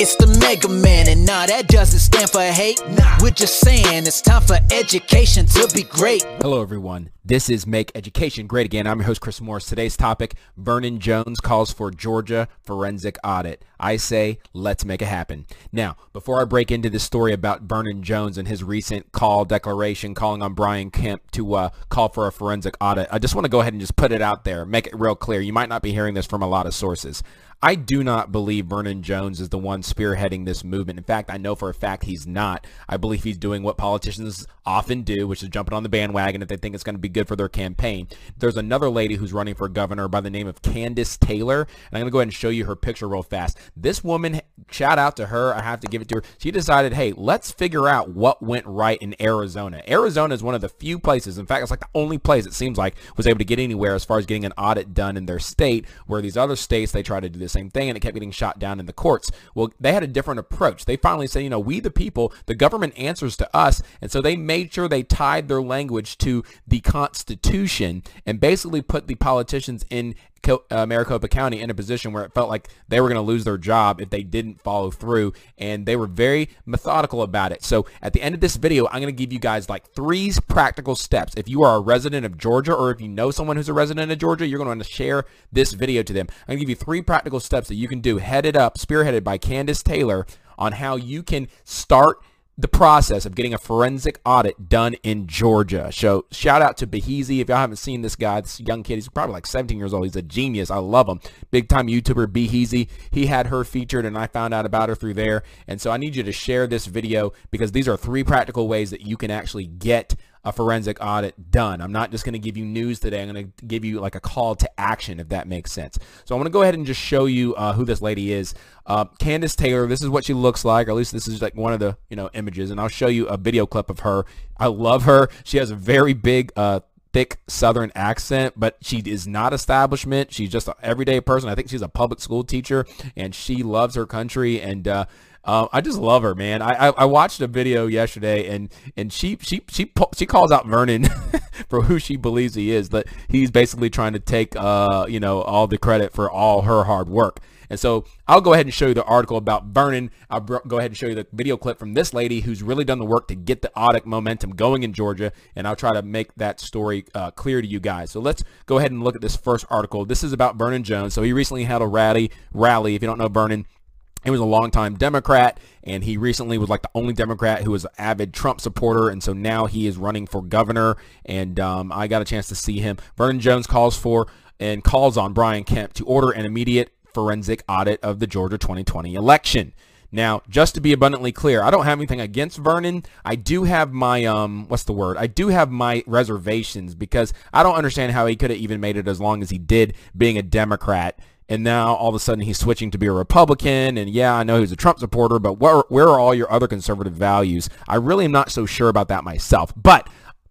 It's the Mega Man, and nah, that doesn't stand for hate. Nah, we're just saying it's time for education to be great. Hello, everyone. This is Make Education Great Again. I'm your host, Chris Morris. Today's topic Vernon Jones calls for Georgia forensic audit. I say, let's make it happen. Now, before I break into this story about Vernon Jones and his recent call declaration calling on Brian Kemp to uh, call for a forensic audit, I just want to go ahead and just put it out there, make it real clear. You might not be hearing this from a lot of sources. I do not believe Vernon Jones is the one spearheading this movement. In fact, I know for a fact he's not. I believe he's doing what politicians often do, which is jumping on the bandwagon if they think it's going to be good for their campaign. There's another lady who's running for governor by the name of Kandiss Taylor, and I'm going to go ahead and show you her picture real fast. This woman, shout out to her. I have to give it to her. She decided, hey, let's figure out what went right in Arizona. Arizona is one of the few places, in fact, it's like the only place it seems like was able to get anywhere as far as getting an audit done in their state, where these other states, they try to do the same thing and it kept getting shot down in the courts. Well, they had a different approach. They finally said, you know, we the people, the government answers to us. And so they made sure they tied their language to the Constitution and basically put the politicians in uh, Maricopa County in a position where it felt like they were going to lose their job if they didn't follow through. And they were very methodical about it. So at the end of this video, I'm going to give you guys like three practical steps. If you are a resident of Georgia or if you know someone who's a resident of Georgia, you're going to want to share this video to them. I'm going to give you three practical steps that you can do headed up, spearheaded by Kandiss Taylor on how you can start the process of getting a forensic audit done in Georgia. So shout out to Behizy. If y'all haven't seen this guy, this young kid, he's probably like 17 years old. He's a genius. I love him. Big time YouTuber Behizy. He had her featured and I found out about her through there. And so I need you to share this video because these are three practical ways that you can actually get a forensic audit done. I'm not just going to give you news today. I'm going to give you like a call to action, if that makes sense. So I'm going to go ahead and just show you uh, who this lady is. Uh, Kandiss Taylor, this is what she looks like, or at least this is like one of the, you know, images. And I'll show you a video clip of her. I love her. She has a very big, uh, thick southern accent, but she is not establishment. She's just an everyday person. I think she's a public school teacher and she loves her country and uh, uh, I just love her, man. I, I, I watched a video yesterday, and and she she she she calls out Vernon for who she believes he is. That he's basically trying to take uh you know all the credit for all her hard work. And so I'll go ahead and show you the article about Vernon. I'll go ahead and show you the video clip from this lady who's really done the work to get the audit momentum going in Georgia. And I'll try to make that story uh, clear to you guys. So let's go ahead and look at this first article. This is about Vernon Jones. So he recently had a rally. Rally. If you don't know Vernon, he was a longtime Democrat, and he recently was like the only Democrat who was an avid Trump supporter, and so now he is running for governor, and um, I got a chance to see him. Vernon Jones calls for and calls on Brian Kemp to order an immediate forensic audit of the Georgia 2020 election. Now, just to be abundantly clear, I don't have anything against Vernon. I do have my, um, what's the word? I do have my reservations because I don't understand how he could have even made it as long as he did being a Democrat and now all of a sudden he's switching to be a Republican. And yeah, I know he's a Trump supporter, but where, where are all your other conservative values? I really am not so sure about that myself. But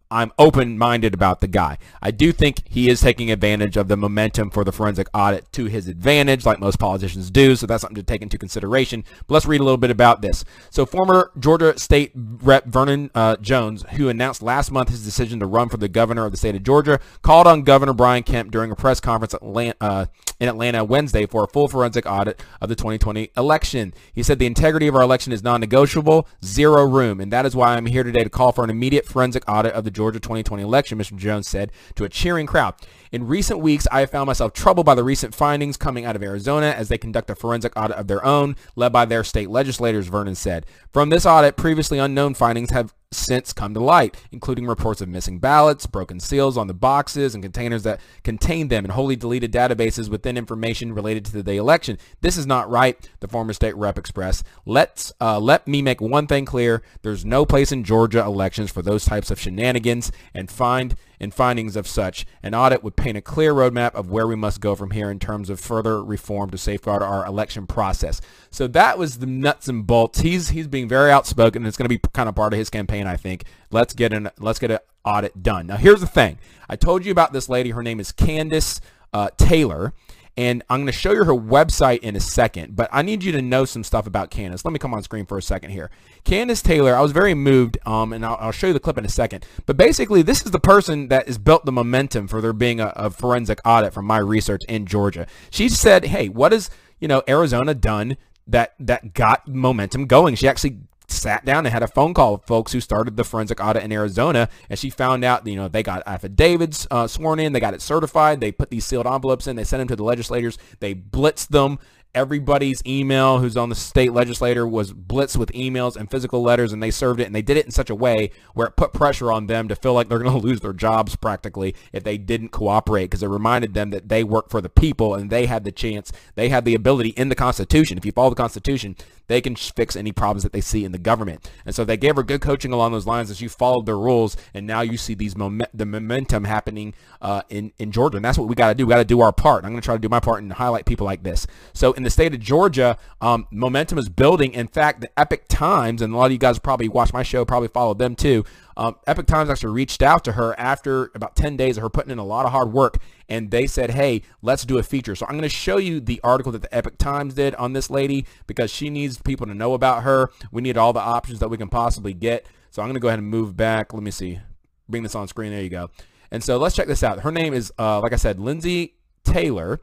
I'm open-minded about the guy. I do think he is taking advantage of the momentum for the forensic audit to his advantage, like most politicians do, so that's something to take into consideration. But let's read a little bit about this. So former Georgia State Rep Vernon uh, Jones, who announced last month his decision to run for the governor of the state of Georgia, called on Governor Brian Kemp during a press conference uh, in Atlanta Wednesday for a full forensic audit of the 2020 election. He said the integrity of our election is non-negotiable, zero room, and that is why I'm here today to call for an immediate forensic audit of the Georgia 2020 election, Mr. Jones said to a cheering crowd. In recent weeks, I have found myself troubled by the recent findings coming out of Arizona as they conduct a forensic audit of their own, led by their state legislators, Vernon said. From this audit, previously unknown findings have since come to light, including reports of missing ballots, broken seals on the boxes and containers that contain them, and wholly deleted databases within information related to the day election. This is not right, the former state rep expressed. Let's uh, let me make one thing clear: there's no place in Georgia elections for those types of shenanigans, and find and findings of such. An audit would paint a clear roadmap of where we must go from here in terms of further reform to safeguard our election process. So that was the nuts and bolts. He's he's being very outspoken, and it's going to be kind of part of his campaign, I think. Let's get an let's get an audit done. Now, here's the thing. I told you about this lady. Her name is Kandiss uh, Taylor and I'm going to show you her website in a second, but I need you to know some stuff about Kandiss. Let me come on screen for a second here. Kandiss Taylor, I was very moved, um, and I'll, I'll, show you the clip in a second, but basically this is the person that has built the momentum for there being a, a forensic audit from my research in Georgia. She said, hey, what has, you know, Arizona done that that got momentum going. She actually sat down and had a phone call with folks who started the forensic audit in Arizona, and she found out, you know, they got affidavits uh, sworn in, they got it certified, they put these sealed envelopes in, they sent them to the legislators, they blitzed them, everybody's email who's on the state legislator was blitzed with emails and physical letters and they served it and they did it in such a way where it put pressure on them to feel like they're going to lose their jobs practically if they didn't cooperate because it reminded them that they work for the people and they had the chance they had the ability in the constitution. If you follow the constitution they can fix any problems that they see in the government and so they gave her good coaching along those lines as you followed their rules and now you see these the momentum happening uh, in in Georgia and that's what we got to do we got to do our part I'm going to try to do my part and highlight people like this so in the state of Georgia, um, momentum is building. In fact, the Epoch Times, and a lot of you guys probably watch my show, probably followed them too. Um, Epoch Times actually reached out to her after about 10 days of her putting in a lot of hard work, and they said, hey, let's do a feature. So I'm going to show you the article that the Epoch Times did on this lady because she needs people to know about her. We need all the options that we can possibly get. So I'm going to go ahead and move back. Let me see. Bring this on screen. There you go. And so let's check this out. Her name is, uh, like I said, Lindsay Taylor.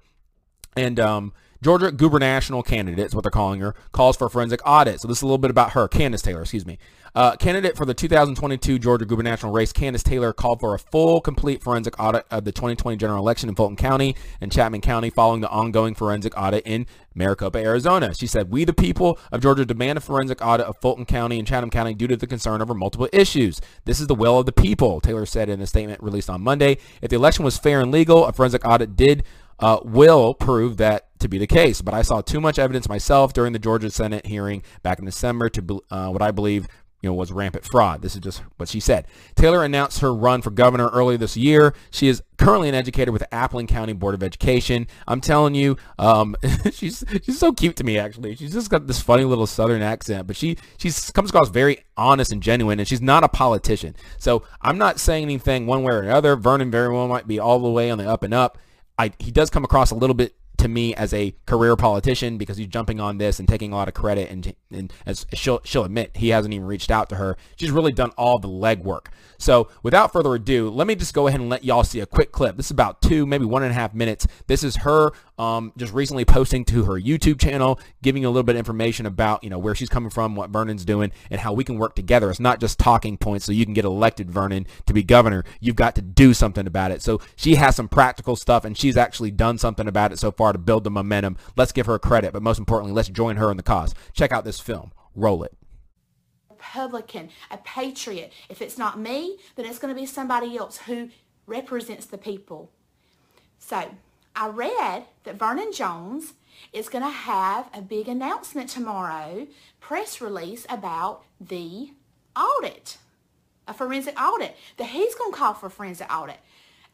And um, Georgia gubernatorial candidate is what they're calling her, calls for a forensic audit. So this is a little bit about her, Kandiss Taylor, excuse me. Uh, candidate for the 2022 Georgia gubernatorial race, Kandiss Taylor called for a full, complete forensic audit of the 2020 general election in Fulton County and Chapman County following the ongoing forensic audit in Maricopa, Arizona. She said, we the people of Georgia demand a forensic audit of Fulton County and Chatham County due to the concern over multiple issues. This is the will of the people, Taylor said in a statement released on Monday. If the election was fair and legal, a forensic audit did uh, will prove that to be the case. But I saw too much evidence myself during the Georgia Senate hearing back in December to uh, what I believe you know, was rampant fraud. This is just what she said. Taylor announced her run for governor earlier this year. She is currently an educator with the Appling County Board of Education. I'm telling you, um, she's she's so cute to me. Actually, she's just got this funny little Southern accent, but she she comes across very honest and genuine, and she's not a politician. So I'm not saying anything one way or another. Vernon very well might be all the way on the up and up. I, he does come across a little bit to me as a career politician because he's jumping on this and taking a lot of credit and, and as she'll, she'll admit he hasn't even reached out to her. She's really done all the legwork. So without further ado let me just go ahead and let y'all see a quick clip. This is about two maybe one and a half minutes. This is her um, just recently posting to her YouTube channel giving a little bit of information about you know where she's coming from what Vernon's doing and how we can work together it's not just talking points so you can get elected Vernon to be governor you've got to do something about it so she has some practical stuff and she's actually done something about it so far to build the momentum. Let's give her credit, but most importantly, let's join her in the cause. Check out this film. Roll it. Republican, a patriot. If it's not me, then it's going to be somebody else who represents the people. So I read that Vernon Jones is going to have a big announcement tomorrow, press release about the audit, a forensic audit, that he's going to call for a forensic audit.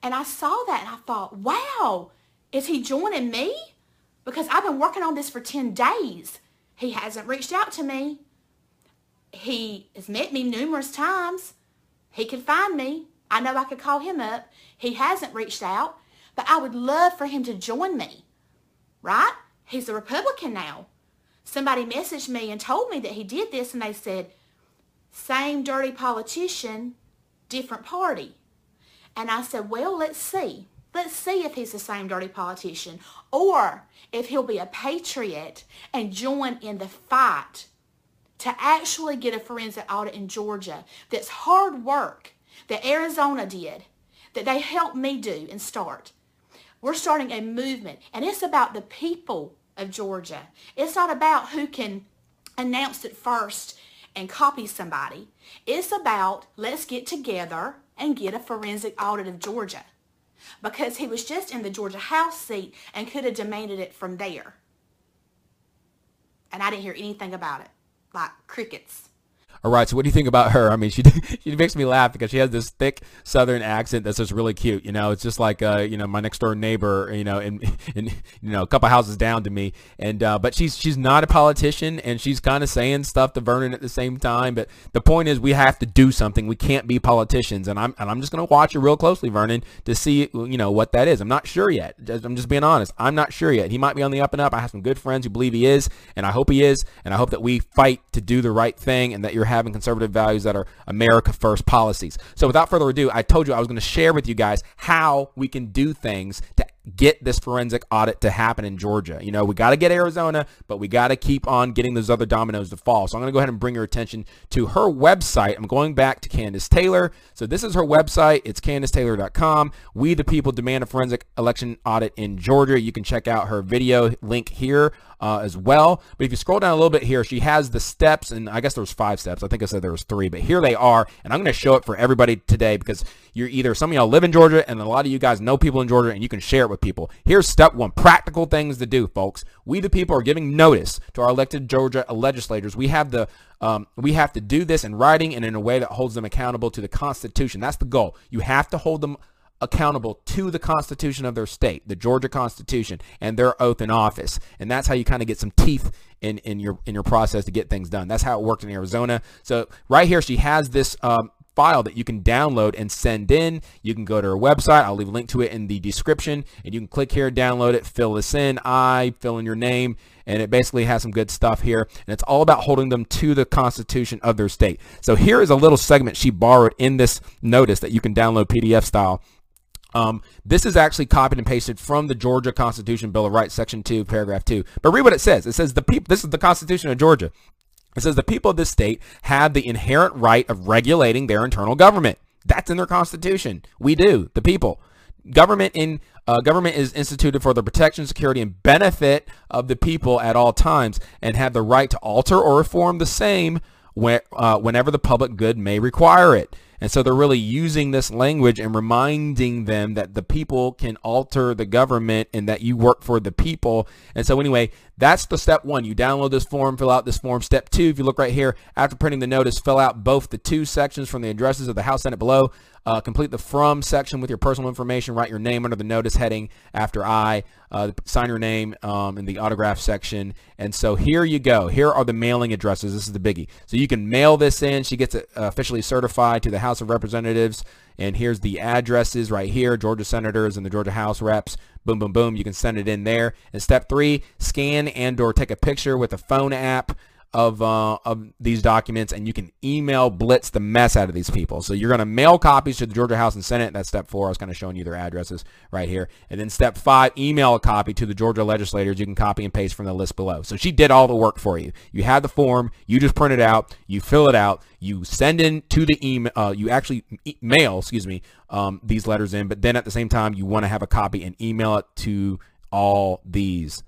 And I saw that and I thought, wow, is he joining me? Because I've been working on this for 10 days. He hasn't reached out to me. He has met me numerous times. He could find me. I know I could call him up. He hasn't reached out, but I would love for him to join me, right? He's a Republican now. Somebody messaged me and told me that he did this, and they said, same dirty politician, different party. And I said, well, let's see. Let's see if he's the same dirty politician or if he'll be a patriot and join in the fight to actually get a forensic audit in Georgia that's hard work that Arizona did, that they helped me do and start. We're starting a movement, and it's about the people of Georgia. It's not about who can announce it first and copy somebody. It's about let's get together and get a forensic audit of Georgia because he was just in the Georgia House seat and could have demanded it from there. And I didn't hear anything about it, like crickets. All right, so what do you think about her? I mean, she she makes me laugh because she has this thick Southern accent that's just really cute. You know, it's just like uh, you know my next door neighbor. You know, in, in you know a couple houses down to me. And uh, but she's she's not a politician, and she's kind of saying stuff to Vernon at the same time. But the point is, we have to do something. We can't be politicians, and I'm and I'm just gonna watch it real closely, Vernon, to see you know what that is. I'm not sure yet. I'm just being honest. I'm not sure yet. He might be on the up and up. I have some good friends who believe he is, and I hope he is, and I hope that we fight to do the right thing, and that you're having conservative values that are America first policies. So without further ado, I told you I was going to share with you guys how we can do things to get this forensic audit to happen in Georgia. You know, we got to get Arizona, but we got to keep on getting those other dominoes to fall. So I'm going to go ahead and bring your attention to her website. I'm going back to Kandiss Taylor. So this is her website. It's KandissTaylor.com. We the people demand a forensic election audit in Georgia. You can check out her video link here uh, as well. But if you scroll down a little bit here, she has the steps, and I guess there was five steps. I think I said there was three, but here they are. And I'm going to show it for everybody today because you're either some of y'all live in Georgia, and a lot of you guys know people in Georgia, and you can share it with people. Here's step one: practical things to do, folks. We the people are giving notice to our elected Georgia legislators. We have the um, we have to do this in writing and in a way that holds them accountable to the Constitution. That's the goal. You have to hold them accountable to the Constitution of their state, the Georgia Constitution, and their oath in office. And that's how you kind of get some teeth in, in your in your process to get things done. That's how it worked in Arizona. So right here, she has this um, file that you can download and send in. You can go to her website. I'll leave a link to it in the description. And you can click here, download it, fill this in. I fill in your name. And it basically has some good stuff here. And it's all about holding them to the Constitution of their state. So here is a little segment she borrowed in this notice that you can download PDF style um, this is actually copied and pasted from the Georgia Constitution Bill of Rights, Section 2, Paragraph 2. But read what it says. It says the people, this is the Constitution of Georgia. It says the people of this state have the inherent right of regulating their internal government. That's in their Constitution. We do, the people. Government in uh, government is instituted for the protection, security, and benefit of the people at all times, and have the right to alter or reform the same when, uh, whenever the public good may require it. And so they're really using this language and reminding them that the people can alter the government and that you work for the people. And so anyway, that's the step one. You download this form, fill out this form. Step two, if you look right here, after printing the notice, fill out both the two sections from the addresses of the House Senate below. Uh, complete the from section with your personal information. Write your name under the notice heading after I. Uh, sign your name um, in the autograph section. And so here you go. Here are the mailing addresses. This is the biggie. So you can mail this in. She gets it officially certified to the House of Representatives. And here's the addresses right here, Georgia senators and the Georgia House reps. Boom, boom, boom. You can send it in there. And step three, scan and or take a picture with a phone app of, uh, of these documents and you can email blitz the mess out of these people. So you're going to mail copies to the Georgia House and Senate. That's step four. I was kind of showing you their addresses right here. And then step five, email a copy to the Georgia legislators. You can copy and paste from the list below. So she did all the work for you. You have the form. You just print it out. You fill it out. You send in to the email. Uh, you actually e- mail, excuse me, um, these letters in. But then at the same time, you want to have a copy and email it to all these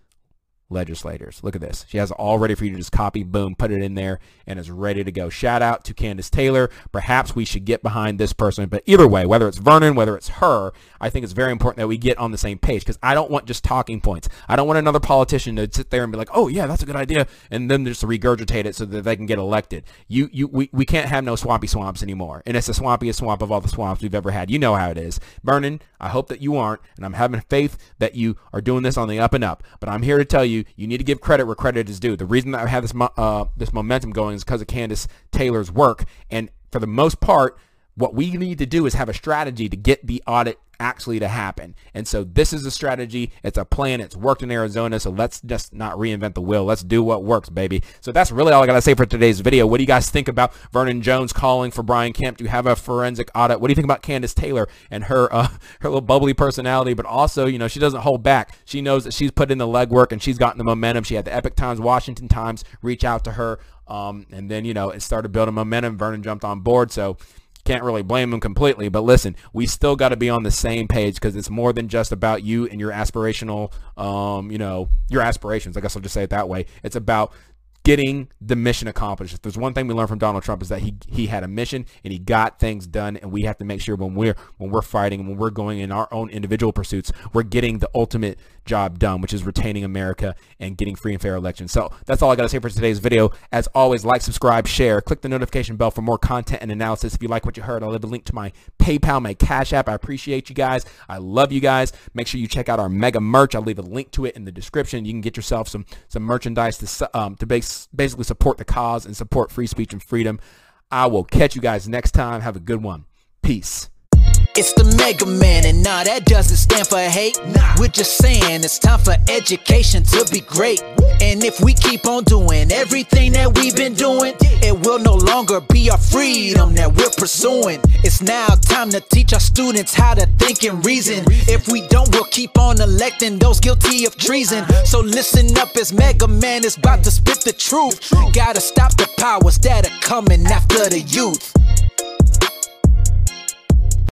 legislators. Look at this. She has it all ready for you to just copy, boom, put it in there, and it's ready to go. Shout out to Kandiss Taylor. Perhaps we should get behind this person. But either way, whether it's Vernon, whether it's her, I think it's very important that we get on the same page because I don't want just talking points. I don't want another politician to sit there and be like, oh, yeah, that's a good idea, and then just regurgitate it so that they can get elected. You, you, we, we can't have no swampy swamps anymore. And it's the swampiest swamp of all the swamps we've ever had. You know how it is. Vernon, I hope that you aren't, and I'm having faith that you are doing this on the up and up. But I'm here to tell you, you need to give credit where credit is due. The reason that I have this uh, this momentum going is because of Kandiss Taylor's work, and for the most part, what we need to do is have a strategy to get the audit actually to happen. And so this is a strategy. It's a plan. It's worked in Arizona. So let's just not reinvent the wheel. Let's do what works, baby. So that's really all I got to say for today's video. What do you guys think about Vernon Jones calling for Brian Kemp to have a forensic audit? What do you think about Kandiss Taylor and her uh, her little bubbly personality? But also, you know, she doesn't hold back. She knows that she's put in the legwork and she's gotten the momentum. She had the Epoch Times, Washington Times reach out to her. Um, and then, you know, it started building momentum. Vernon jumped on board. So can't really blame them completely. But listen, we still got to be on the same page because it's more than just about you and your aspirational, um, you know, your aspirations. I guess I'll just say it that way. It's about getting the mission accomplished. If there's one thing we learned from Donald Trump is that he he had a mission and he got things done and we have to make sure when we're when we're fighting when we're going in our own individual pursuits, we're getting the ultimate job done, which is retaining America and getting free and fair elections. So that's all I got to say for today's video. As always, like, subscribe, share, click the notification bell for more content and analysis. If you like what you heard, I'll leave a link to my PayPal, my Cash App. I appreciate you guys. I love you guys. Make sure you check out our mega merch. I'll leave a link to it in the description. You can get yourself some some merchandise to um, to base basically support the cause and support free speech and freedom. I will catch you guys next time. Have a good one. Peace. It's the Mega Man, and nah, that doesn't stand for hate. Nah, we're just saying it's time for education to be great. And if we keep on doing everything that we've been doing, it will no longer be our freedom that we're pursuing. It's now time to teach our students how to think and reason. If we don't, we'll keep on electing those guilty of treason. Uh-huh. So listen up as Mega Man is about to spit the truth. Gotta stop the powers that are coming after the youth.